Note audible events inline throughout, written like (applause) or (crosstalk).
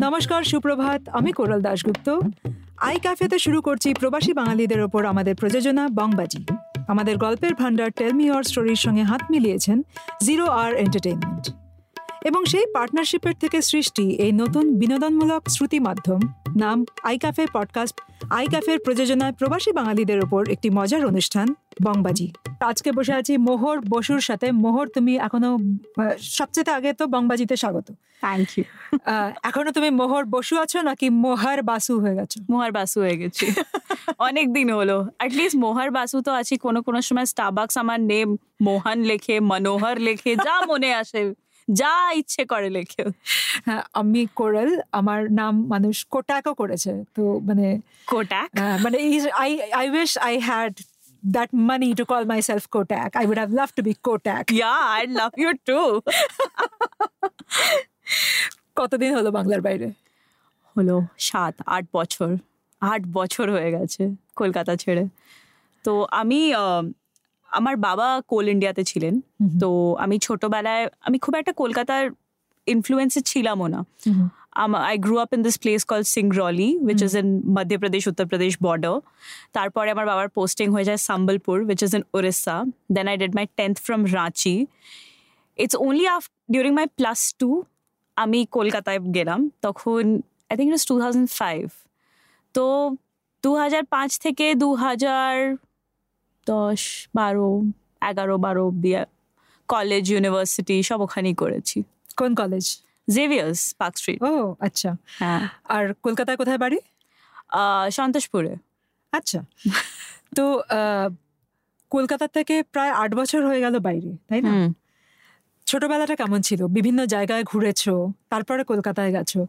নমস্কার, সুপ্রভাত, আমি কোরাল দাশগুপ্ত। আই ক্যাফেতে শুরু করছি প্রবাসী বাঙালিদের ওপর আমাদের প্রযোজনা বংবাজি। আমাদের গল্পের ভান্ডার টেলমি অর স্টোরির সঙ্গে হাত মিলিয়েছেন জিরো আর এন্টারটেইনমেন্ট এবং সেই পার্টনারশিপের থেকে সৃষ্টি এই নতুন বিনোদনমূলক শ্রুতি মাধ্যম নাম আই ক্যাফে পডকাস্ট আই ক্যাফের প্রযোজনায় প্রবাসী বাঙালিদের ওপর একটি মজার অনুষ্ঠান বংবাজি। আজকে বসে আছি মোহর বসুর সাথে। মোহর তুমি এখনও সবচেয়ে আগে তো বংবাজিতে স্বাগত। থ্যাংক ইউ এখনও তুমি মোহর বসু আছো নাকি মোহার বাসু হয়ে গেছো? মোহার বাসু হয়ে গেছি। অনেক দিন হলো। অ্যাটলিস্ট মোহার বাসু তো আছি। কোনো কোনো সময় স্টারবাক্স আমার নেম মোহন লেখে মনোহর লেখে যা মনে আসে। যা ইচ্ছে করে লেখে হ্যাঁ আমি কোরাল আমার নাম মানুষ কোটাকও করেছে। তো মানে কোটাক? আহ, মানে I I wish I had money to call my self Kotak I would have love to be Kotak yeah I love you too কতদিন হলো বাংলার বাইরে? হলো সাত আট বছর। আট বছর হয়ে গেছে কলকাতা ছেড়ে। তো আমি আমার বাবা কোল ইন্ডিয়াতে ছিলেন। তো আমি ছোটবেলায় আমি খুব একটা কলকাতার ইনফ্লুয়েন্সে ছিলামও না। I grow up in this place call Singrauli which is in Madhya Pradesh Uttar Pradesh border তারপরে আমার বাবার পোস্টিং হয়ে যায় Sambalpur which is in Odisha then I did my tenth from Ranchi it's only off during my plus two আমি কলকাতায় গেলাম। তখন I think it two thousand five তো দু হাজার পাঁচ থেকে দু হাজার দশ বারো এগারো বারো অব্দি কলেজ ইউনিভার্সিটি সব ওখানেই করেছি। কোন কলেজ জেভিয়ার্স পার্ক স্ট্রিট ও আচ্ছা। হ্যাঁ। আর কলকাতায় কোথায় বাড়ি? সন্তোষপুরে। আচ্ছা। তো কলকাতা থেকে প্রায় আট বছর হয়ে গেল বাইরে তাই না। ছোটবেলাটা কেমন ছিল? বিভিন্ন জায়গায় ঘুরেছো তারপরে কলকাতায় গেছো।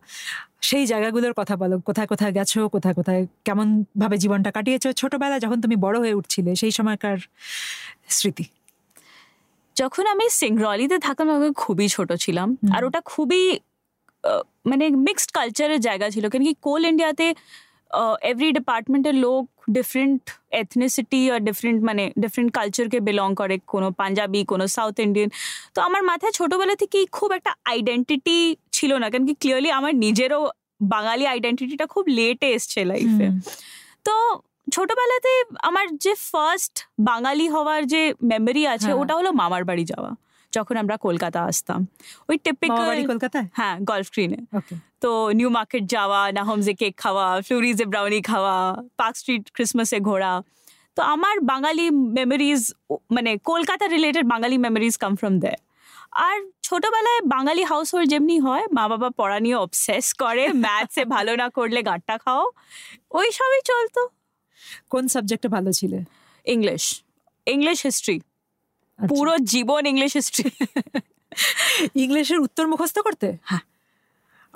সেই জায়গাগুলোর কথা বলো কোথায় কোথায় গেছো কোথায় কোথায় কেমন ভাবে জীবনটা কাটিয়েছো? ছোটবেলায় যখন তুমি বড় হয়ে উঠছিলে সেই সময়কার স্মৃতি। যখন আমি সিংরলিতে থাকতাম তখন খুবই ছোট ছিলাম। আর ওটা খুবই মানে মিক্সড কালচারের জায়গা ছিল। কেন কি কোল ইন্ডিয়াতে এভরি ডিপার্টমেন্টের লোক ডিফারেন্ট এথনিসিটি আর ডিফারেন্ট মানে ডিফারেন্ট কালচারকে বিলং করে কোনো পাঞ্জাবি কোনো সাউথ ইন্ডিয়ান তো আমার মাথায় ছোটবেলা থেকেই খুব একটা আইডেন্টিটি ছিল না কেন কি ক্লিয়ারলি আমার নিজেরও বাঙালি আইডেন্টিটিটা খুব লেটে এসছে লাইফে তো ছোটবেলাতে আমার যে ফার্স্ট বাঙালি হওয়ার যে মেমরি আছে। ওটা হলো মামার বাড়ি যাওয়া যখন আমরা কলকাতা আসতাম ওই টিপিক্যাল বাড়ি কলকাতায় হ্যাঁ গল্ফ স্ক্রিনে তো নিউ মার্কেট যাওয়া না হোমসে কেক খাওয়া ফ্লোরিজে ব্রাউনি খাওয়া পার্ক স্ট্রিট ক্রিসমাসে ঘোরা। তো আমার বাঙালি মেমোরিজ মানে Kolkata related Bengali memories come from the আর ছোটবেলায় বাঙালি হাউস হোল্ড যেমনি হয় মা বাবা পড়া নিয়ে অবসেস করে ম্যাথসে ভালো না করলে গাট্টা খাও ওই সবই চলতো। কোন সাবজেক্টে ভালো ছিলে? English English history. পুরো জীবন ইংলিশ হিস্ট্রি ইংলিশের উত্তর মুখস্থ করতে? হ্যাঁ।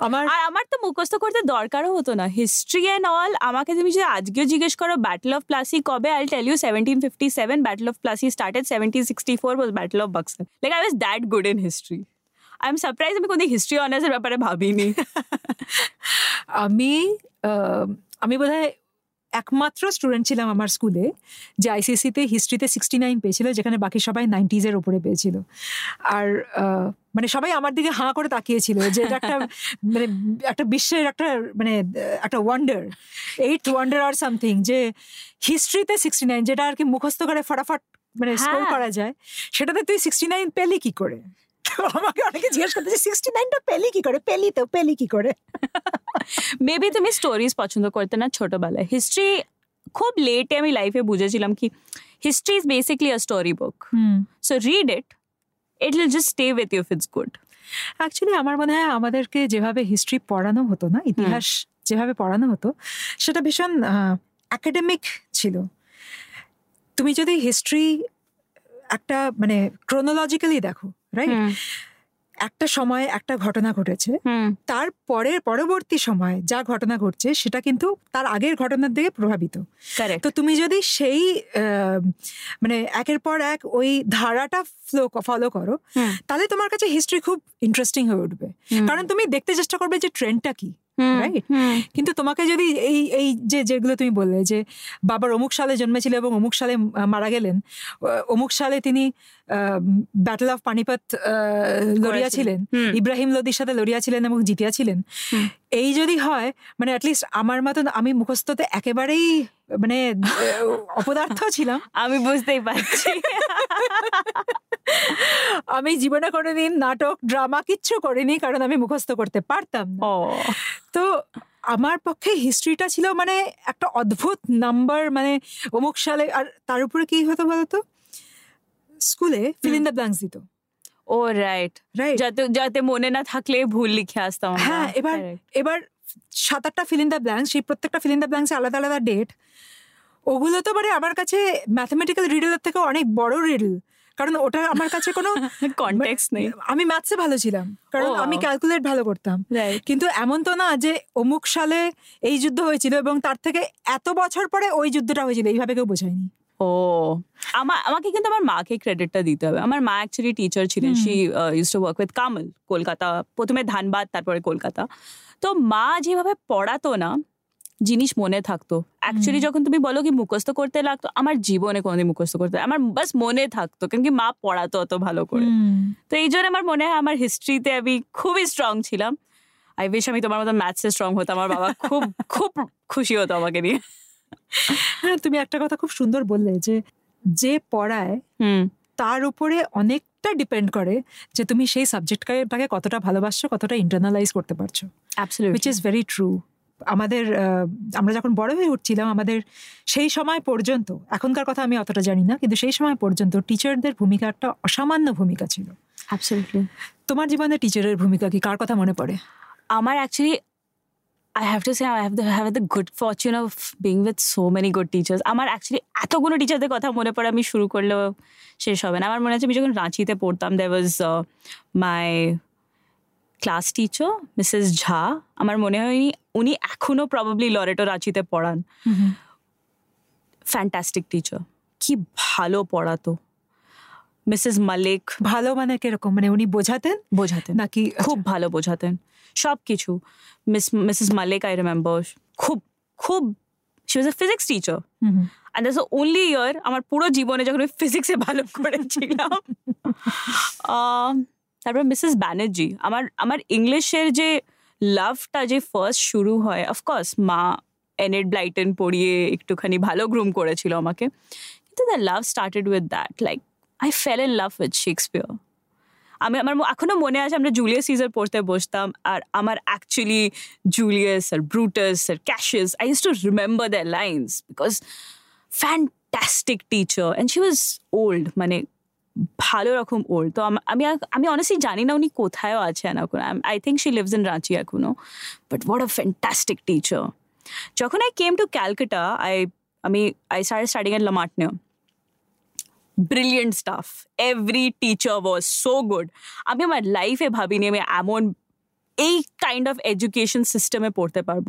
আমার আর আমার তো মুখস্থ করতে দরকারও হতো না। হিস্ট্রি অ্যান্ড অল আমাকে তুমি যদি আজকেও জিজ্ঞেস করো ব্যাটল অফ প্লাসি কবে? I tell you seventeen fifty seven battle of Plassey started seventeen sixty four was battle of Buxar like I was that good in history I am surprise আমি কোনো history অনার্সের ব্যাপারে ভাবিনি। আমি আমি বোধহয় একমাত্র স্টুডেন্ট ছিলাম আমার স্কুলে যে আইসিএসসিতে হিস্ট্রিতে সিক্সটি নাইন পেয়েছিল যেখানে বাকি সবাই নাইনটিজের ওপরে পেয়েছিল আর মানে সবাই আমার দিকে হাঁ করে তাকিয়েছিল যে এটা একটা (laughs) মানে একটা বিশ্বের একটা মানে একটা ওয়ান্ডার এইট ওয়ান্ডার আর সামথিং যে হিস্ট্রিতে সিক্সটি নাইন যেটা আর কি মুখস্থ করে ফটাফট মানে স্কোর হ্যাঁ। করা যায় সেটাতে তুই সিক্সটি নাইন পেলি কি করে আমাকে অনেকে জিজ্ঞেস করতে সিক্সটি নাইনটা পেলি কি করে? পেলি তো পেলি কি করে? মেবি তুমি স্টোরিজ পছন্দ করতে না ছোটবেলায়। হিস্ট্রি খুব লেটে আমি লাইফে বুঝেছিলাম কি history is basically a story book so read it it will just stay with you it's good actually আমার মনে হয় আমাদেরকে যেভাবে হিস্ট্রি পড়ানো হতো না ইতিহাস যেভাবে পড়ানো হতো সেটা ভীষণ একাডেমিক ছিল। তুমি যদি হিস্ট্রি একটা মানে ক্রোনোলজিক্যালি দেখো রাইট একটা সময় একটা ঘটনা ঘটেছে। তার পরের পরবর্তী সময় যা ঘটনা ঘটছে সেটা কিন্তু তার আগের ঘটনার দিকে প্রভাবিত। তো তুমি যদি সেই মানে একের পর এক ওই ধারাটা ফ্লো ফলো করো তাহলে তোমার কাছে হিস্ট্রি খুব ইন্টারেস্টিং হয়ে উঠবে। কারণ তুমি দেখতে চেষ্টা করবে যে ট্রেন্ডটা কি। রাইট কিন্তু তোমাকে যদি এই এই যে যেগুলো তুমি বললে যে বাবার অমুক সালে জন্মেছিল এবং অমুক সালে মারা গেলেন অমুক সালে তিনি ব্যাটল অফ পানিপথ লড়িয়াছিলেন ছিলেন ইব্রাহিম লোদির সাথে লড়িয়াছিলেন এবং জিতিয়াছিলেন এই যদি হয় মানে অ্যাটলিস্ট আমার মতন আমি মুখস্থতে একেবারেই মানে (laughs) অপদার্থ ছিলাম। আমি বুঝতেই পারছি। আমি জীবনে কোনোদিন নাটক ড্রামা কিচ্ছু করিনি কারণ আমি মুখস্থ করতে পারতাম তো আমার পক্ষে হিস্ট্রিটা ছিল মানে একটা অদ্ভুত নাম্বার মানে অমুক সালে আর তার উপরে কি হতো বলতো? স্কুলে ফিল ইন দ্য ব্ল্যাঙ্কস দিত। ও রাইট রাইট যাতে যাতে মনে না থাকলে ভুল লিখে আসতাম হ্যাঁ এবার এবার সাত আটটা ফিল ইন দ্য ব্ল্যাঙ্কস সেই প্রত্যেকটা ফিল ইন দ্য ব্ল্যাঙ্কসে আলাদা আলাদা ডেট ওগুলো তো মানে আমার কাছে ম্যাথমেটিক্যাল রিডেলের থেকে অনেক বড় রিডল কারণ ওটা আমার কাছে কোনো (laughs) কনটেক্সট নেই। আমি ম্যাথসে ভালো ছিলাম। কারণ আমি ক্যালকুলেট ভালো করতাম। কিন্তু এমন তো না যে অমুক সালে এই যুদ্ধ হয়েছিল এবং তার থেকে এত বছর পরে ওই যুদ্ধটা হয়েছিল এইভাবে কেউ বোঝায়নি। ও আমার আমাকে কিন্তু আমার মাকে ক্রেডিটটা দিতে হবে। আমার মা অ্যাকচুয়ালি টিচার ছিলেন। She use to work with Carmel Kolkata. প্রথমে ধানবাদ তারপরে কলকাতা। তো মা যেভাবে পড়াতো না জিনিস মনে থাকতো। অ্যাকচুয়ালি যখন তুমি বলো কি মুখস্থ করতে লাগতো আমার জীবনে কোনোদিন মুখস্থ করতে আমার বাস মনে থাকতো কারণ কি মা পড়াতো অত ভালো করে। তো এই জন্য আমার মনে হয় আমার হিস্ট্রিতে আমি খুবই স্ট্রং ছিলাম। আই উইশ আমি তোমার মতো ম্যাথসে স্ট্রং হতো আমার বাবা খুব খুব খুশি হতো আমাকে নিয়ে। হ্যাঁ তুমি একটা কথা খুব সুন্দর বললে যে যে পড়ায় হুম। তার উপরে অনেকটা ডিপেন্ড করে যে তুমি সেই সাবজেক্টটাকে কতটা ভালোবাসছো কতটা ইন্টারনালাইজ করতে পারছ। উইচ ইজ ভেরি ট্রু আমাদের আমরা যখন বড় হয়ে উঠছিলাম আমাদের সেই সময় পর্যন্ত এখনকার কথা আমি অতটা জানি না কিন্তু সেই সময় পর্যন্ত টিচারদের ভূমিকা একটা অসামান্য ভূমিকা ছিল। তোমার জীবনে টিচারের ভূমিকা কি? কার কথা মনে পড়ে? আমার actually I have to say I have the have the good fortune of being with so many good teachers আমার অ্যাকচুয়ালি এতগুলো টিচারদের কথা মনে পড়ে আমি শুরু করলেও শেষ হবে না। আমার মনে আছে আমি যখন রাঁচিতে পড়তাম there was my class teacher Mrs Jha আমার মনে হয় উনি- উনি এখনও প্রবাবলি লরেটো রাঁচিতে পড়ান। ফ্যান্টাস্টিক টিচার কি ভালো পড়াতো। মিসেস মালিক ভালো মানে কীরকম? মানে উনি বোঝাতেন? বোঝাতেন। নাকি খুব ভালো বোঝাতেন। সব কিছু। Miss Mrs Malik I remember খুব খুব she was a physics teacher. And that's only year আমার পুরো জীবনে যখন আমি ফিজিক্সে ভালো করেছিলাম। (laughs) তারপর মিসেস ব্যানার্জি আমার আমার ইংলিশের যে লাভটা যে ফার্স্ট শুরু হয় অফকোর্স মা এনেড ব্লাইটেন পড়িয়ে একটুখানি ভালো গ্রুম করেছিল আমাকে। কিন্তু the love started with that like I fell in love with Shakespeare আমি, আমার ম- এখনও মনে আছে আমরা জুলিয়াস সিজার পড়তে বসতাম আর আমার অ্যাকচুয়ালি জুলিয়াস আর Brutus R Cassius I use to remember the lines because fantastic teacher and she was old মানে ভালো রকম ওল্ড তো আম- আমি আ- আমি অনেস্টলি জানি না উনি কোথায়ও আছেন এখন। I think she lives in Ranchi এখনও। But what a fantastic teacher যখন I came to Calcutta I আমি I start studying at La Martiniere brilliant stuff every teacher was so good আমি আমার লাইফে ভাবিনি আমি এমন এই কাইন্ড অফ এডুকেশন সিস্টেমে পড়তে পারব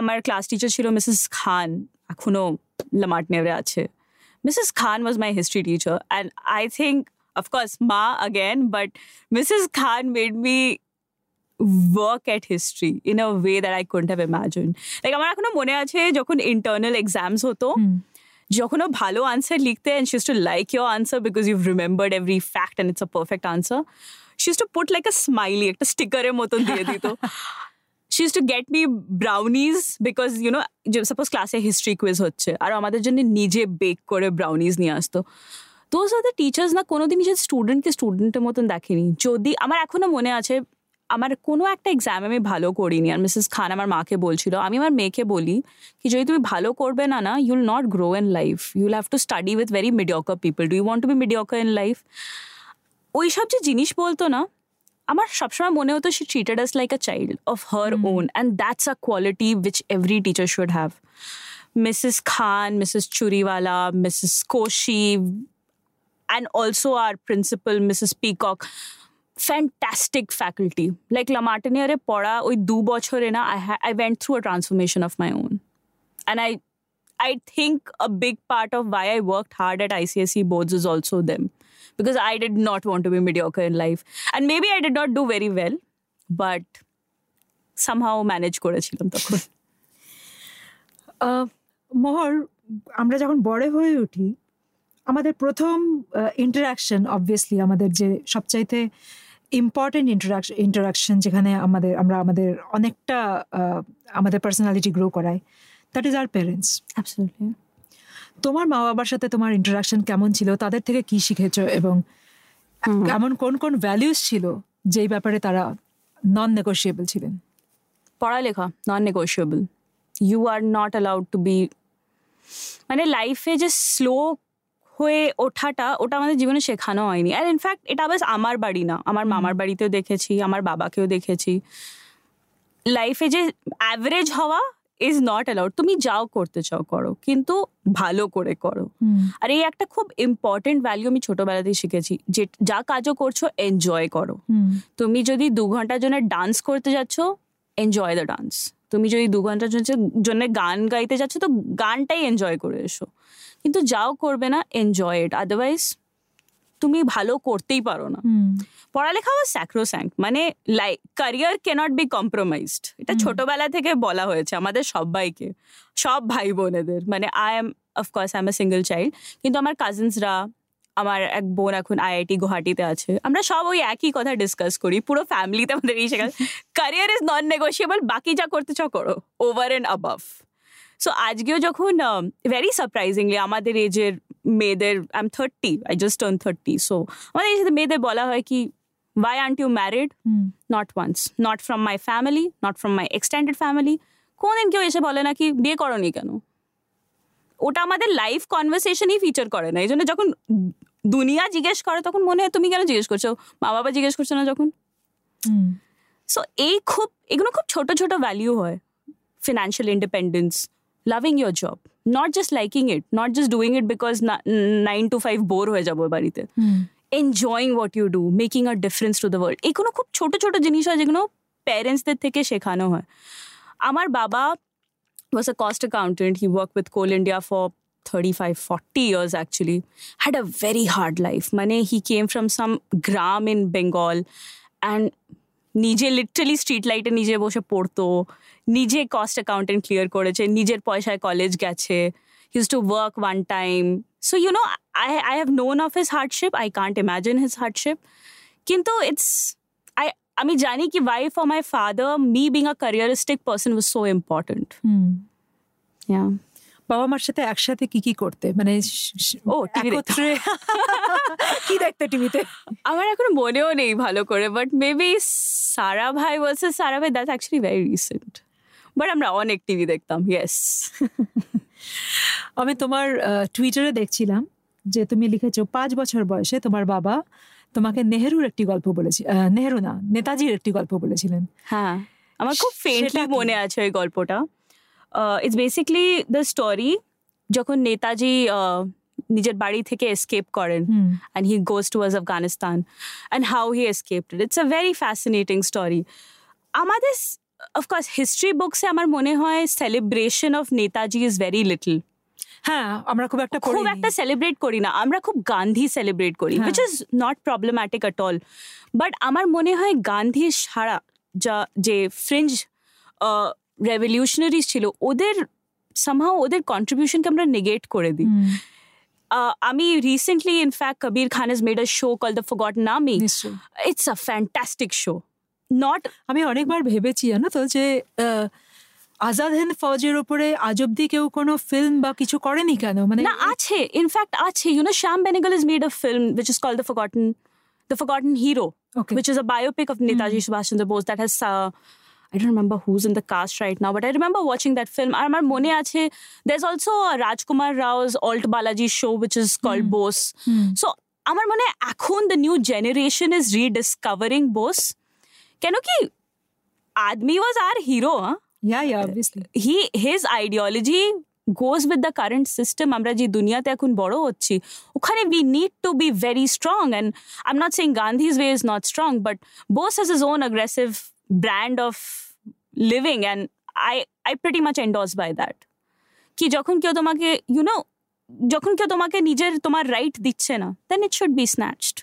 আমার ক্লাস টিচার ছিল মিসেস খান এখনও লামাটনেরে আছে Mrs Khan was my history teacher and I think of course মা again but Mrs Khan made me work at history in a way that I couldn't have imagined. Like, আমার এখনও মনে আছে যখন ইন্টারনাল এক্সামস হতো। যখন ও ভালো answer লিখতে used to like your answer because you've remembered every fact and it's a perfect answer. She used to put like a smiley, একটা স্টিকারের মতন দিয়ে দিত used to get me brownies because you know suppose ক্লাসে history quiz হচ্ছে আর আমাদের জন্য নিজে বেক করে ব্রাউনিজ নিয়ে আসতো দোজ আর দ্য টিচার্স না কোনোদিন নিজের স্টুডেন্টকে স্টুডেন্টের মতন দেখেনি যদি আমার এখনও মনে আছে আমার কোনো একটা এক্সাম আমি ভালো করিনি আর মিসেস খান আমার মাকে বলছিল আমি আমার মেয়েকে বলি কি যদি তুমি ভালো করবে না না you'll not grow in life you'll have to study with very mediocre people do you want to be mediocre in life ওই সব যে জিনিস বলতো না আমার সবসময় মনে হতো she treated us like a child of her own and that's a quality which every teacher should have Mrs Khan Mrs Churiwala Mrs Koshy and also our principal, Mrs. Peacock. Fantastic faculty. Like La Martiniere পড়া ওই দু বছরে না I, ha- I went through a transformation of my own. And I I think a big part of why I worked hard at ICSE boards is also them. Because I did not want to be mediocre in life. And maybe I did not do very well, but somehow manage করেছিলাম তখন আহ, মোহর আমরা যখন বড় হয়ে উঠি আমাদের প্রথম interaction obviously আমাদের যে সবচাইতে ইম্পর্টেন্ট ইন্টারাকশন ইন্টারাকশন যেখানে আমাদের আমরা আমাদের অনেকটা আমাদের পার্সোনালিটি গ্রো করাই that is our parents absolutely তোমার মা বাবার সাথে তোমার ইন্টারাকশন কেমন ছিল? তাদের থেকে কি শিখেছো? এবং এমন কোন কোন ভ্যালিউস ছিল যেই ব্যাপারে তারা নন নেগোশিয়েবল ছিলেন? পড়ালেখা non negotiable you are not allowed to be মানে লাইফে যে স্লো হয়ে ওঠাটা ওটা আমাদের জীবনে শেখানো হয়নি। আর ইনফ্যাক্ট এটা বেশ আমার বাড়ি না। আমার মামার বাড়িতেও দেখেছি আমার বাবাকেও দেখেছি। লাইফে যে অ্যাভারেজ হওয়া ইজ নট অ্যালাউড তুমি যাও করতে চাও করো। কিন্তু ভালো করে করো। আর এই একটা খুব ইম্পর্টেন্ট ভ্যালু আমি ছোটবেলাতেই শিখেছি যে যা কাজও করছ এনজয় করো। তুমি যদি দু ঘণ্টার জন্য ডান্স করতে যাচ্ছ এনজয় দ্য ডান্স তুমি যদি দু ঘণ্টার জন্য গান গাইতে যাচ্ছ তো গানটাই এনজয় করে এসো। কিন্তু যাও করবে না এনজয় ইট আদারওয়াইজ তুমি ভালো করতেই পারো না। পড়ালেখা ওয়াজ স্যাক্রোস্যাঙ্ক মানে like career cannot be compromised এটা ছোটবেলা থেকে বলা হয়েছে আমাদের সবাইকে সব ভাই বোনেদের মানে I am of course I am a single child কিন্তু আমার কাজিনসরা আমার এক বোন এখন আইআইটি গুয়াহাটিতে আছে। আমরা সব ওই একই কথা ডিসকাস করি পুরো ফ্যামিলিতে আমাদের এই শেখা ক্যারিয়ার ইজ নন নেগোশিয়েবল বাকি যা করতে চাও করো ওভার অ্যান্ড অ্যাবাভ সো আজকেও যখন ভেরি সারপ্রাইজিংলি আমাদের এজের মেয়েদের I am thirty I just turn thirty so আমাদের এই মেয়েদের বলা হয় কি why aren't you married not once not from my family not from my extended family কোনদিন কেউ এসে বলে না কি বিয়ে করনি কেন? ওটা আমাদের লাইফ কনভারসেশনই ফিচার করে না। এই জন্য যখন দুনিয়া জিজ্ঞেস করে তখন মনে হয় তুমি কেন জিজ্ঞেস করছ? মা বাবা জিজ্ঞেস করছ না যখন? সো এই খুব এগুলো খুব ছোট ছোট ভ্যালিউ হয়। Financial independence loving your job not just liking it not just doing it because nine to five bore হয়ে যাব বাড়িতে। Enjoying what you do making a difference to the world কোনো খুব ছোট ছোট জিনিস হয় যেগুলো প্যারেন্টসদের থেকে শেখানো হয়। আমার বাবা was a cost accountant. He worked with Coal India for 35, 40 years actually. Had a very hard life. Mane, he came from some gram in Bengal and নিজে লিটারালি স্ট্রিট লাইটে নিজে বসে পড়তো নিজে কস্ট অ্যাকাউন্টেন্ট ক্লিয়ার করেছে নিজের পয়সায় college গেছে his to work one time so you know I I have known of his hardship I can't imagine his hardship কিন্তু ইটস আই আমি জানি কি why for my father me being a careeristic person was so important Yeah. বাবা মার সাথে একসাথে কি কি করতে? মানে ও। একত্রে (laughs) কি দেখতে টিভিতে? আমার এখন মনেও নেই ভালো করে বাট মেবি সারা ভাই বলছে সারা ভাই that's actually very recent but আমরা অনেক টিভি দেখতাম ইয়েস আমি তোমার টুইটারে দেখছিলাম যে তুমি লিখেছো পাঁচ বছর বয়সে তোমার বাবা তোমাকে নেহেরুর একটি গল্প বলেছি নেহেরু না নেতাজির একটি গল্প বলেছিলেন। হ্যাঁ আমার খুব ফেন্টলি মনে আছে ওই গল্পটা। ইটস বেসিকলি দ্য স্টোরি যখন নেতাজি uh, নিজের বাড়ি থেকে এসকেপ করেন he goes towards Afghanistan and how he escaped it. It's a very fascinating story. আমাদের of course history books এ আমার মনে হয় celebration of Netaji is very little. হ্যাঁ আমরা খুব একটা খুব একটা সেলিব্রেট করি না আমরা খুব গান্ধী সেলিব্রেট করি। Which is not problematic at all but আমার মনে হয় গান্ধীর সারা যা যে ফ্রেঞ্চ রেভলিউশনারিজ ছিল ওদের সামহাও ওদের কন্ট্রিবিউশনকে আমরা নেগেট করে দিই Uh, আমি recently in fact Kabir Khan made a show called The Forgotten Army. নিশ্চয়ই It's a fantastic show. Not আমি অনেকবার ভেবেছি জানো তো যে আজাদ হিন্দ ফৌজের উপরে আজ অব্দি কেউ কোনো ফিল্ম বা কিছু করেনি কেন মানে না আছে ইনফ্যাক্ট আছে you know Sham Benegal has made a film which is called The Forgotten The Forgotten Hero Okay. which is a biopic of Netaji Subhash Chandra Bose that has uh, I don't remember who's in the cast right now but I remember watching that film আর আমার মনে আছে there's also a Rajkumar Rao's Alt Balaji show which is called Bose so আমার মনে হয় এখন the new generation is rediscovering Bose কেন কি আদমি was our hero huh? Yeah yeah obviously he his ideology goes with the current system আমরা যে দুনিয়াতে এখন বড় হচ্ছি ওখানে we need to be very strong and I am not saying Gandhi's way is not strong but Bose has his own aggressive Brand of living and I I pretty much endorse by that কি যখন কেউ তোমাকে you know যখন কেউ তোমাকে নিজের তোমার right দিচ্ছে না then it should be snatched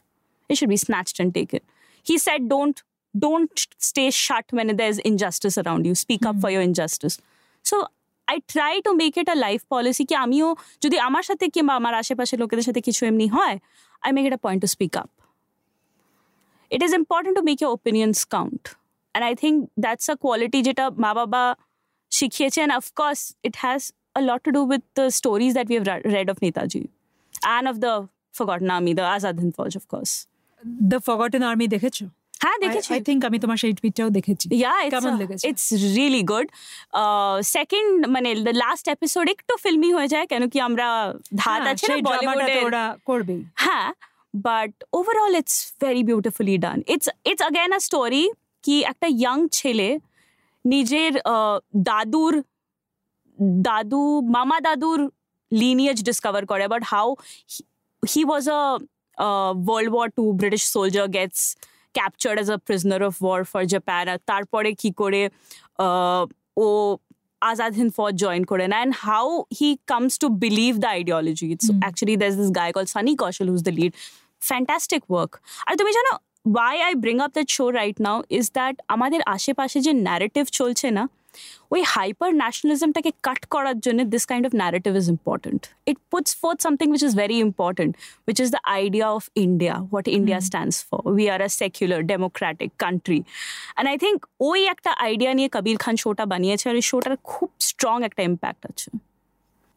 it should be snatched and taken. He said, "Don't don't stay shut when there's injustice around you. Speak up for your injustice." So I try to make it a life policy কি আমিও যদি আমার সাথে কিংবা আমার আশেপাশে লোকেদের সাথে কিছু এমনি হয় I make it a point to speak up. it is important to make your opinions count and i think that's a quality যেটা মা বাবা শিখিয়েছে and of course it has a lot to do with the stories that we have re- read of Netaji and of the forgotten army the Azad Hind Fauj of course the forgotten army দেখেছো হ্যাঁ দেখেছি I think আমি তোমার সেই টুইটটাও দেখেছি yeah it's কেমন uh, লেগেছে? it's really good uh, second মানে the last episode একটু ফিল্মি হয়ে যায় কেন কি আমরা ধাত হ্যাঁ, আছে না সেই ড্রামাটা তো বলিউডের ওরা করবেই হ্যাঁ but overall it's very beautifully done it's it's again a story কি একটা ইয়াং ছেলে নিজের আহ, দাদুর দাদু মামা দাদুর লিনিয়েজ ডিসকভার করে। But how he was a World War two British soldier gets captured as a prisoner of war for Japan আর তারপরে কি করে আহ, ও আজাদ হিন্দ ফৌজ জয়েন করে না and how he comes to believe the ideology it's actually that's this guy call Sunny Kaushal who's the lead fantastic work আর তুমি জানো why I bring up that show right now is that আমাদের আশেপাশে যে narrative চলছে না ওই hyper ন্যাশনালিজমটাকে cut করার জন্য this kind of narrative is important it puts forth something which is very important which is the idea of India what India stands for we are a secular democratic country and I think ওই একটা idea নিয়ে কবির খান শোটা বানিয়েছে আর এই শোটার খুব strong একটা impact আছে।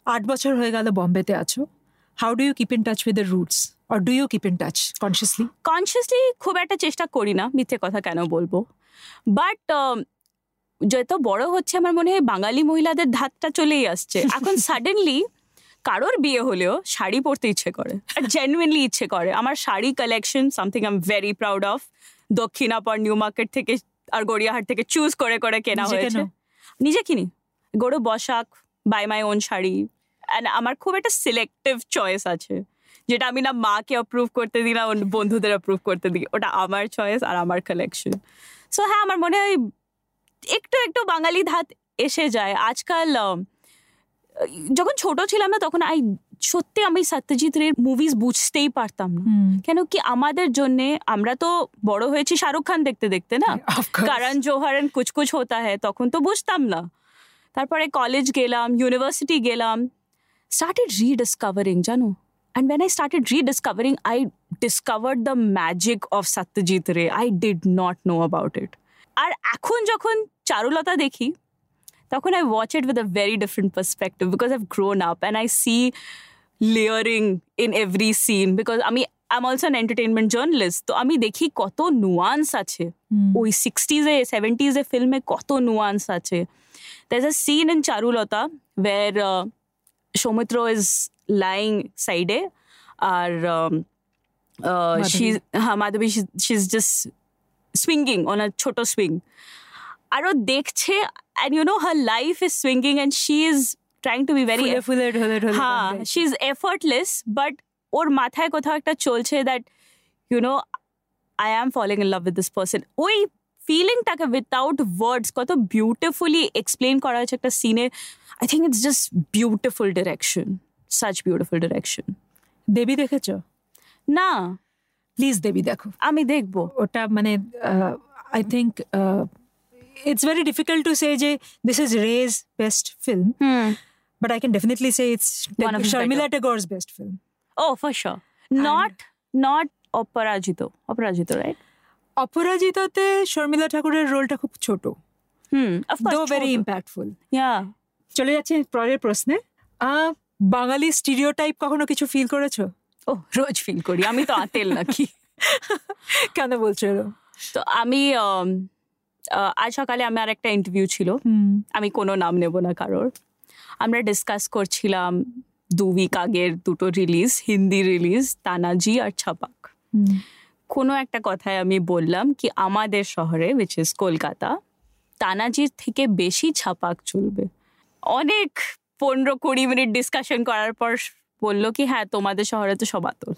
আট বছর হয়ে গেল বম্বেতে আছো। How do you keep in touch with the roots or do you keep in touch consciously consciously খুব একটা চেষ্টা করি না মিথ্যে কথা কেন বলব? বাট যত বড় হচ্ছে আমার মনে হয় বাঙালি মহিলাদের ধাতটা চলেই আসছে। (laughs) এখন সাডেনলি কারোর বিয়ে হলেও শাড়ি পরতে ইচ্ছে করে আর জেনুইনলি ইচ্ছে করে। আমার sari collection something I am very proud of Dakshinapan New Market থেকে আর গড়িয়াহাট থেকে চুজ করে করে কেনা হয়েছে? নিজে কিনি। গরু Basak by my own sari and আমার খুব একটা সিলেক্টিভ চয়েস আছে। যেটা আমি না মাকে অ্যাপ্রুভ করতে দিই না বন্ধুদের অ্যাপ্রুভ করতে দিই। ওটা আমার চয়েস আর আমার কালেকশন সো হ্যাঁ আমার মনে হয় একটু একটু বাঙালি ধাত এসে যায়। আজকাল যখন ছোট ছিলাম না তখন আই সত্যি আমি সত্যজিৎ রের মুভিজ বুঝতেই পারতাম না। কেন কি আমাদের জন্যে আমরা তো বড় হয়েছি শাহরুখ খান দেখতে দেখতে না? (laughs) কারণ জোহার কুছ কুছ হতা হ্যাঁ তখন তো বুঝতাম না। তারপরে কলেজ গেলাম ইউনিভার্সিটি গেলাম স্টার্টেড রিডিসকভারিং জানো? And when I started rediscovering I discovered the magic of Satyajit Ray I did not know about it আর এখন যখন চারুলতা দেখি তখন I watch it with a very different perspective because I've grown up and I see layering in every scene because আমি I am also an entertainment journalist তো আমি দেখি কত nuance আছে। ওই সিক্সটিজে সেভেন্টিজে ফিল্মে কত নুয়ান্স আছে। There's a scene in Charulata where uh, Soumitra is lying side or um, uh, Madhavi. she's uh, Madhavi, she's, she's just swinging on a choto swing. আর দেখছে and you know her life is swinging and she is trying to be very ফুলে ফুলে ঢলে ঢলে হ্যাঁ she is effortless but ওর মাথায় কোথাও একটা চলছে that you know I am falling in love with this person ওই ফিলিংটাকে উইথাউট ওয়ার্ডস কত বিউটিফুলি এক্সপ্লেন করা হয়েছে একটা সিনে I think it's just beautiful direction such beautiful direction Devi দেখেছ? না। প্লিজ দেবী দেখো। আমি দেখব। ওটা মানে I think it's very difficult to say যে this is Ray's best film but I can definitely say it's Sharmila Tagore's best film O for sure not not Aparajito Aparajito right অপরাজিতাতে Sharmila ঠাকুরের রোলটা খুব ছোট। হুম ভেরি ইম্প্যাক্টফুল ইয়া চলে যাচ্ছে পরের প্রশ্নে। আহ, বাঙালি stereotype কখনো কিছু ফিল করেছ? ও রোজ ফিল করি। আমি তো আতেল নাকি? (laughs) কেন বলছো এরকম তো আমি আজ সকালে আমার একটা ইন্টারভিউ ছিল। আমি কোনো নাম নেব না কারোর। আমরা ডিসকাস করছিলাম দু উইক আগের দুটো রিলিজ হিন্দি রিলিজ তানাজি আর ছাপাক। কোনো একটা কথায় আমি বললাম কি আমাদের শহরে উইচ ইজ কলকাতা তানাজির থেকে বেশি ছাপাক চলবে। অনেক পনেরো কুড়ি মিনিট ডিসকাশন করার পর বলল কি হ্যাঁ তোমাদের শহরে তো সব আতল।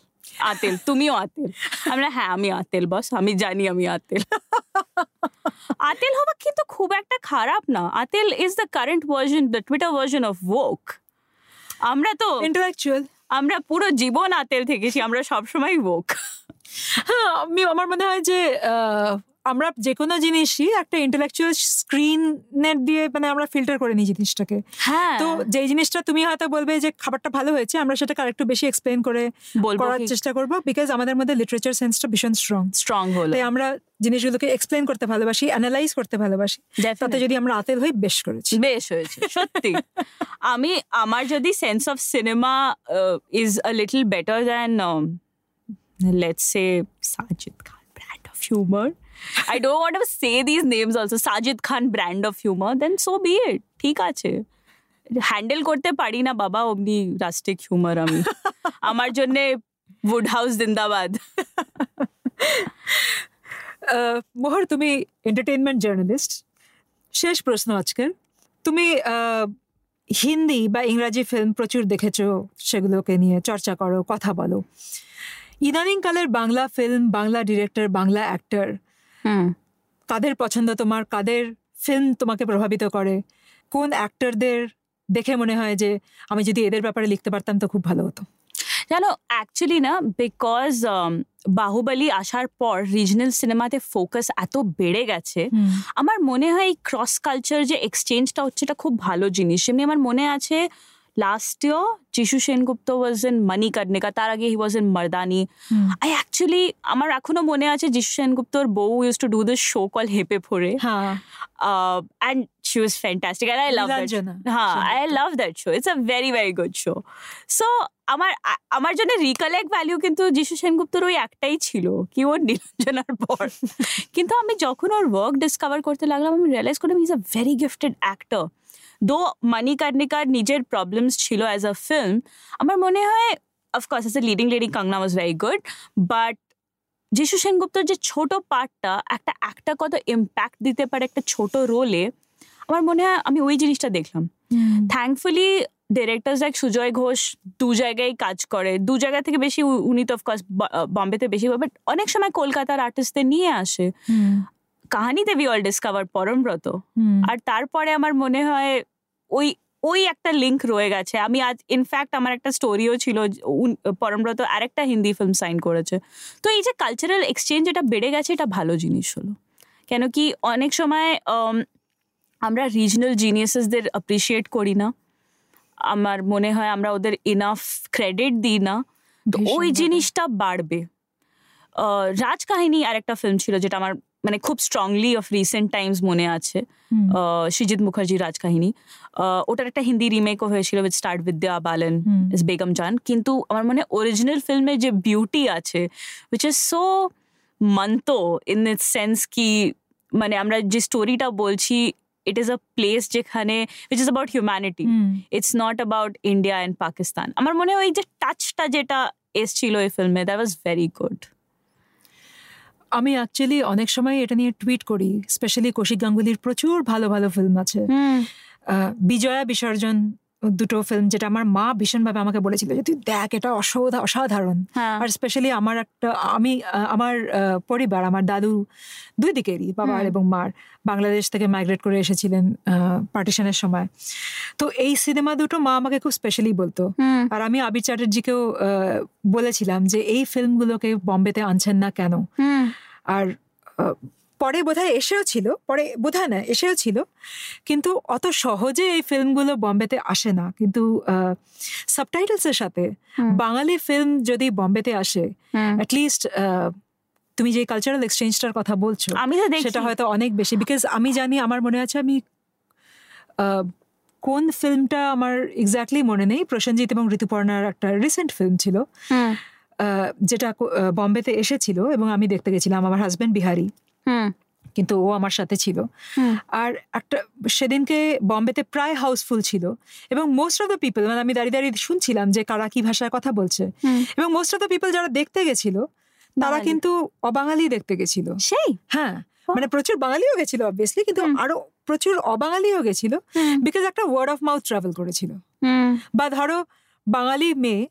আতেল তুমিও আতেল। আমরা হ্যাঁ আমি আতেল বস আমি জানি আমি আতেল। আতেল হওয়া কিন্তু খুব একটা খারাপ না। আতেল is the current version the Twitter version of woke আমরা তো ইন্টালেকচুয়াল আমরা পুরো জীবন আতেল থেকেছি আমরা সবসময় ভোক হ্যাঁ আমি আমার মনে হয় যে আমরা যে কোনো জিনিসই একটা ইন্টেলেকচুয়াল স্ক্রিনের দিয়ে মানে আমরা ফিল্টার করে নিই জিনিসটাকে। হ্যাঁ। তো যেই জিনিসটা তুমি হয়তো বলবে যে খাবারটা ভালো হয়েছে আমরা সেটাকে আরেকটু বেশি এক্সপ্লেন করে করার চেষ্টা করব বিকজ আমাদের মধ্যে লিটারেচার সেন্সটা ভীষণ স্ট্রং স্ট্রং হলো। তাই আমরা জিনিসগুলোকে এক্সপ্লেন করতে ভালোবাসি অ্যানালাইজ করতে ভালোবাসি। তাতে. যদি আমরা আতেল হই বেশ করেছি। বেশ হয়েছে সত্যি। আমি আমার যদি sense of cinema is a little better than let's say Sajid Khan brand of humour I don't want to say this names also Sajid Khan brand of humour then so be it ঠিক আছে handle করতে পারি না বাবা অমনি rustic humour আমি আমার জন্য উড হাউস জিন্দাবাদ মোহর তুমি এন্টারটেনমেন্ট জার্নালিস্ট শেষ প্রশ্ন আজকের তুমি হিন্দি বা ইংরাজি ফিল্ম প্রচুর দেখেছ সেগুলোকে নিয়ে চর্চা করো কথা বলো ইদানিংকালের Bangla film Bangla director Bangla actor কাদের পছন্দ তোমার? কাদের ফিল্ম তোমাকে প্রভাবিত করে? কোন অ্যাক্টরদের দেখে মনে হয় যে আমি যদি এদের ব্যাপারে লিখতে পারতাম তো খুব ভালো হতো? জানো অ্যাকচুয়ালি না বিকজ বাহুবলী আসার পর রিজনাল সিনেমাতে ফোকাস এত বেড়ে গেছে আমার মনে হয় এই ক্রস কালচার যে এক্সচেঞ্জটা হচ্ছে এটা খুব ভালো জিনিস। এমনি আমার মনে আছে লাস্ট ইয়ার যিশু সেনগুপ্ত ওয়াজ ইন মানি কার্নিকা তার আগে he was in Mardaani I actually আমার এখনও মনে আছে যিশু সেনগুপ্তর বউ use to do this show call হেপে ফোরে হ্যাঁ and she was fantastic and I love that Nilanjana হ্যাঁ Sengupta. Love that show it's a very very good show so আমার আমার জন্য রিকালেক্ট ভ্যালিউ কিন্তু যিশু সেনগুপ্তর ওই একটাই ছিল কি ওর নীলাঞ্জনার পর কিন্তু আমি যখন ওর ওয়ার্ক ডিসকভার করতে লাগলাম আমি রিয়েলাইজ করলাম is a very gifted actor though মানি কার্নিকার নিজের প্রবলেমস ছিল অ্যাজ আ ফিল্ম আমার মনে হয় of course as a leading lady Kangana was very good but Jisshu সেনগুপ্তর যে ছোট পার্টটা একটা একটা কত ইম্প্যাক্ট দিতে পারে একটা ছোট রোলে আমার মনে হয় আমি ওই জিনিসটা দেখলাম। Thankfully director like Sujoy Ghosh দু জায়গায় কাজ করে। দু জায়গা থেকে বেশি উনি তো অফকোর্স বম্বেতে বেশি বাট অনেক সময় কলকাতার আর্টিস্টদের নিয়ে আসে। কাহানিতে বি অল ডিসকভার পরমব্রত। আর তারপরে আমার মনে হয় ওই ওই একটা লিঙ্ক রয়ে গেছে। আমি আজ ইনফ্যাক্ট আমার একটা স্টোরিও ছিল পরমব্রত আরেকটা হিন্দি ফিল্ম সাইন করেছে। তো এই যে কালচারাল এক্সচেঞ্জ এটা বেড়ে গেছে এটা ভালো জিনিস হলো। কেন কি অনেক সময় আমরা রিজনাল জিনিয়াসেসদের অ্যাপ্রিসিয়েট করি না। আমার মনে হয় আমরা ওদের ইনাফ ক্রেডিট দিই না। তো ওই জিনিসটা বাড়বে। আহ, রাজকাহিনী আর একটা ফিল্ম ছিল যেটা আমার মানে খুব স্ট্রংলি অফ রিসেন্ট টাইমস মনে আছে। সৃজিত মুখার্জি রাজকাহিনী। আহ, ওটার একটা হিন্দি রিমেকও হয়েছিল উইথ স্টার্ট বিদ্যা বালন। ইস বেগম জান কিন্তু আমার মনে অরিজিনাল ফিল্মে যে বিউটি আছে which is so Manto in sense কি মানে আমরা যে স্টোরিটা বলছি ইট ইজ আ প্লেস যেখানে which is about humanity it's not about India and Pakistan আমার মনে হয় ওই যে টাচটা যেটা এসছিল এই ফিল্মে দ্যাট ওয়াজ ভেরি গুড আমি অ্যাকচুয়ালি অনেক সময় এটা নিয়ে টুইট করি স্পেশালি কৌশিক গাঙ্গুলির প্রচুর ভালো ভালো ফিল্ম আছে। বিজয়া বিসর্জন দুটো ফিল্ম যেটা আমার মা ভীষণভাবে আমাকে বলেছিল যে তুই দেখ এটা অসাধারণ। হ্যাঁ। আর স্পেশালি আমার একটা আমি আমার পরিবার আমার দাদু দুই দিকেরই বাবার এবং মার বাংলাদেশ থেকে মাইগ্রেট করে এসেছিলেন পার্টিশনের সময়। তো এই সিনেমা দুটো মা আমাকে খুব স্পেশালি বলতো। আর আমি আবির চ্যাটার্জিকেও বলেছিলাম যে এই ফিল্মগুলোকে বম্বেতে আনছেন না কেন? আর পরে বোধহয় এসেও ছিল পরে বোধহয় না এসেও ছিল। কিন্তু অত সহজে এই ফিল্মগুলো বম্বেতে আসে না। কিন্তু সাবটাইটেলসের সাথে বাঙালি ফিল্ম যদি বম্বেতে আসে। অ্যাটলিস্ট তুমি যে কালচারাল এক্সচেঞ্জটার কথা বলছো আমি তো সেটা হয়তো অনেক বেশি। বিকজ আমি জানি আমার মনে আছে আমি কোন ফিল্মটা আমার এক্স্যাক্টলি মনে নেই। প্রসেনজিৎ এবং ঋতুপর্ণার একটা রিসেন্ট ফিল্ম ছিল। যেটা বম্বেতে এসেছিল এবং আমি দেখতে গেছিলাম। আমার হাজব্যান্ড বিহারি। কিন্তু ও আমার সাথে ছিল। আর একটা সেদিনকে বম্বেতে প্রায় হাউসফুল ছিল এবং মোস্ট অফ দ্য পিপল মানে আমি দাঁড়িয়ে দাঁড়িয়ে শুনছিলাম যে কারা কি ভাষায় কথা বলছে। এবং মোস্ট অফ দ্য পিপল যারা দেখতে গেছিল তারা কিন্তু অবাঙালি দেখতে গেছিল। সেই? হ্যাঁ মানে প্রচুর বাঙালিও গেছিল অবভিয়াসলি কিন্তু আরও প্রচুর অবাঙালিও গেছিল বিকজ একটা ওয়ার্ড অফ মাউথ ট্রাভেল করেছিল। হুম। বা ধরো বাঙালি মেয়ে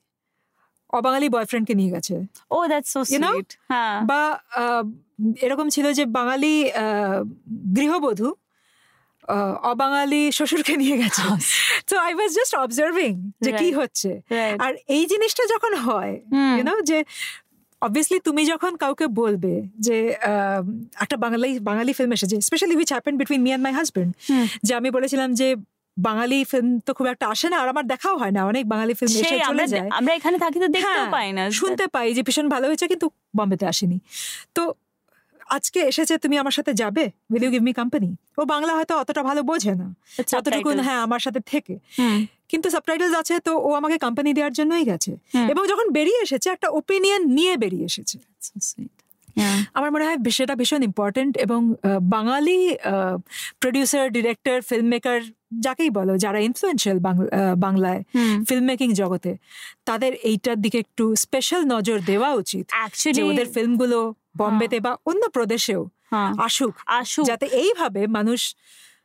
অবাঙালি বয়ফ্রেন্ডকে নিয়ে গেছে। ও দ্যাটস সো সুইট হ্যাঁ। বা এরকম ছিল যে বাঙালি গৃহবধূ অবাঙালি শ্বশুরকে নিয়ে গেছে। তো আই ওয়াজ জাস্ট অবজার্ভিং যে কি হচ্ছে। আর এই জিনিসটা যখন হয়। ইউনো যে অবভিয়াসলি তুমি যখন কাউকে বলবে যে একটা বাঙালি বাঙালি ফিল্ম এসেছে specially which happen between me and my husband যে আমি বলেছিলাম যে বাঙালি ফিল্ম তো খুব একটা আসে না আর আমার দেখাও হয় না অনেক বাঙালি ফিল্ম এসে চলে আমরা যায়। আমরা এখানে থাকি তো দেখতেও হ্যাঁ, পাই না। শুনতে পাই যে ভীষণ ভালো হয়েছে কিন্তু বম্বেতে আসেনি। তো আজকে এসেছে তুমি আমার সাথে যাবে? Will you give me company ও বাংলা হয়তো অতটা ভালো বোঝে না। Subtitles. হ্যাঁ আমার সাথে থেকে। কিন্তু সাবটাইটেলস আছে তো ও আমাকে কোম্পানি দেওয়ার জন্যই গেছে। এবং যখন বেরিয়ে এসেছে একটা ওপিনিয়ন নিয়ে বেরিয়ে এসেছে. আমার মনে হয় সেটা ভীষণ ইম্পর্টেন্ট এবং Bangali producer director film maker যাকেই বলো যারা ইনফ্লুয়েন্সিয়াল বাংলায় ফিল্ম মেকিং জগতে তাদের এইটার দিকে একটু স্পেশাল নজর দেওয়া উচিত। ওদের ফিল্মগুলো বম্বেতে বা অন্য প্রদেশেও হ্যাঁ, আসুক আসুক। যাতে এইভাবে মানুষ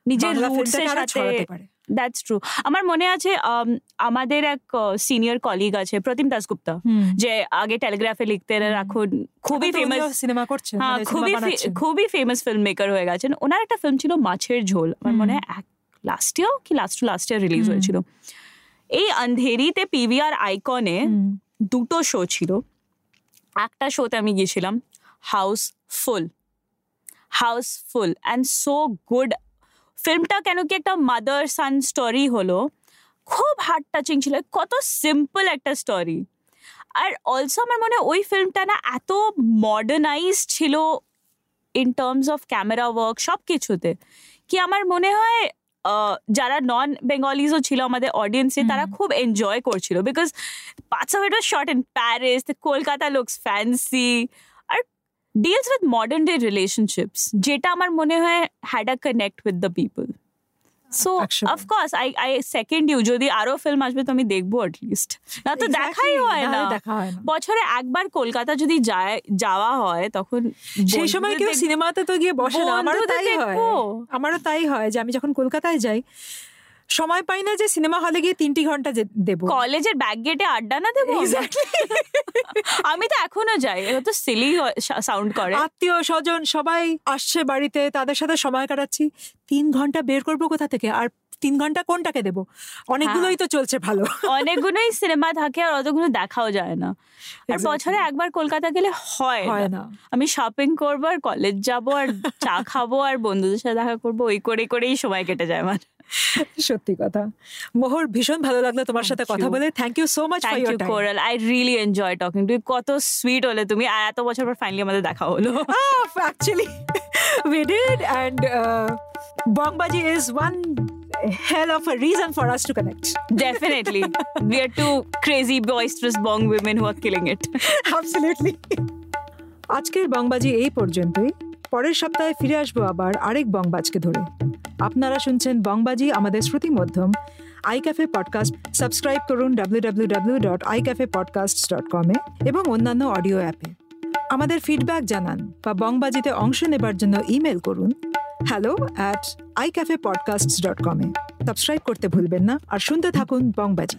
নিজের ছড়াতে পারে। দ্যাটস ট্রু আমার মনে আছে um, আমাদের এক সিনিয়র কলিগ আছে প্রতিম দাসগুপ্তা যে আগে টেলিগ্রাফে লিখতেন আর এখন খুবই ফেমাস সিনেমা করছে হ্যাঁ খুবই খুবই ফেমাস ফিল্ম মেকার হয়ে গেছেন। ওনার একটা ফিল্ম ছিল মাছের ঝোল। আমার মনে হয় এক লাস্ট ইয়ার কি last to last year release হয়েছিল। এই আন্ধেরিতে পিভিআর আইকনে দুটো শো ছিল। একটা শোতে আমি গিয়েছিলাম house full house full and so good ফিল্মটা কেন কি একটা মাদার সান স্টোরি হলো? খুব হার্ট টাচিং ছিল কত সিম্পল একটা স্টোরি আর অলসো আমার মনে হয় ওই ফিল্মটা না এত মডার্নাইজ ছিল in terms of camera work সব কিছুতে। কি আমার মনে হয় যারা নন বেঙ্গলিজও ছিল আমাদের অডিয়েন্সে তারা। খুব এনজয় করছিল because parts of it was shot in Paris Kolkata looks fancy deals with modern day relationships যেটা আমার মনে হয় had a connect with the people so. Of course I I second you যদি আরও ফিল্ম আসবে তো আমি দেখব অ্যাটলিস্ট না তো দেখাই হয় না দেখা বছরে একবার কলকাতা যদি যায় যাওয়া হয় তখন সেই সময় কেউ সিনেমাতে তো গিয়ে বসে না। আমারও তাই হয়। আমারও তাই হয় যে আমি যখন কলকাতায় যাই সময় পাই না যে সিনেমা হলে গিয়ে তিনটি ঘণ্টা যে- দেবো। কলেজের ব্যাক গেটে আড্ডা না দেবো (laughs) আমি তো এখনও যাই তো সিলি সাউন্ড করে। আত্মীয় স্বজন সবাই আসছে বাড়িতে তাদের সাথে সময় কাটাচ্ছি। তিন ঘণ্টা বের করব কোথা থেকে? আর তিন ঘণ্টা কোনটাকে দেবো? অনেকগুলোই তো চলছে ভালো। অনেকগুলোই সিনেমা থাকে আর অতগুলো দেখাও যায় না। আর বছরে একবার কলকাতা গেলে হয় হয় না। আমি শপিং করব আর কলেজ যাব আর চা খাব আর বন্ধুদের সাথে দেখা করব ওই করে করেই সময় কেটে যায় আমার। সত্যি কথা। মোহর ভীষণ ভালো লাগল তোমার সাথে কথা বলে। Thank you so much for thank you Coral I really enjoy talking to কত সুইট হলে তুমি আর এত বছর পর ফাইনালি আমাদের দেখা হলো। We did and uh, Bongbaji is one hell of a reason for us to connect. Definitely. we are two crazy, boisterous bong women who are killing it. Absolutely. আজকের বংবাজি এই পর্যন্তই। পরের সপ্তাহে ফিরে আসব আবার আরেক বংবাজকে ধরে। আপনারা শুনছেন বংবাজি আমাদের Shruti Madhyam. I cafe podcast subscribe করুন W W W dot I cafe podcast dot কমে এবং অন্যান্য অডিও অ্যাপে। আমাদের ফিডব্যাক জানান বা বংবাজিতে অংশ নেবার জন্য ইমেল করুন। Hello at I cafe podcast dot কমে সাবস্ক্রাইব করতে ভুলবেন না। আর শুনতে থাকুন বংবাজি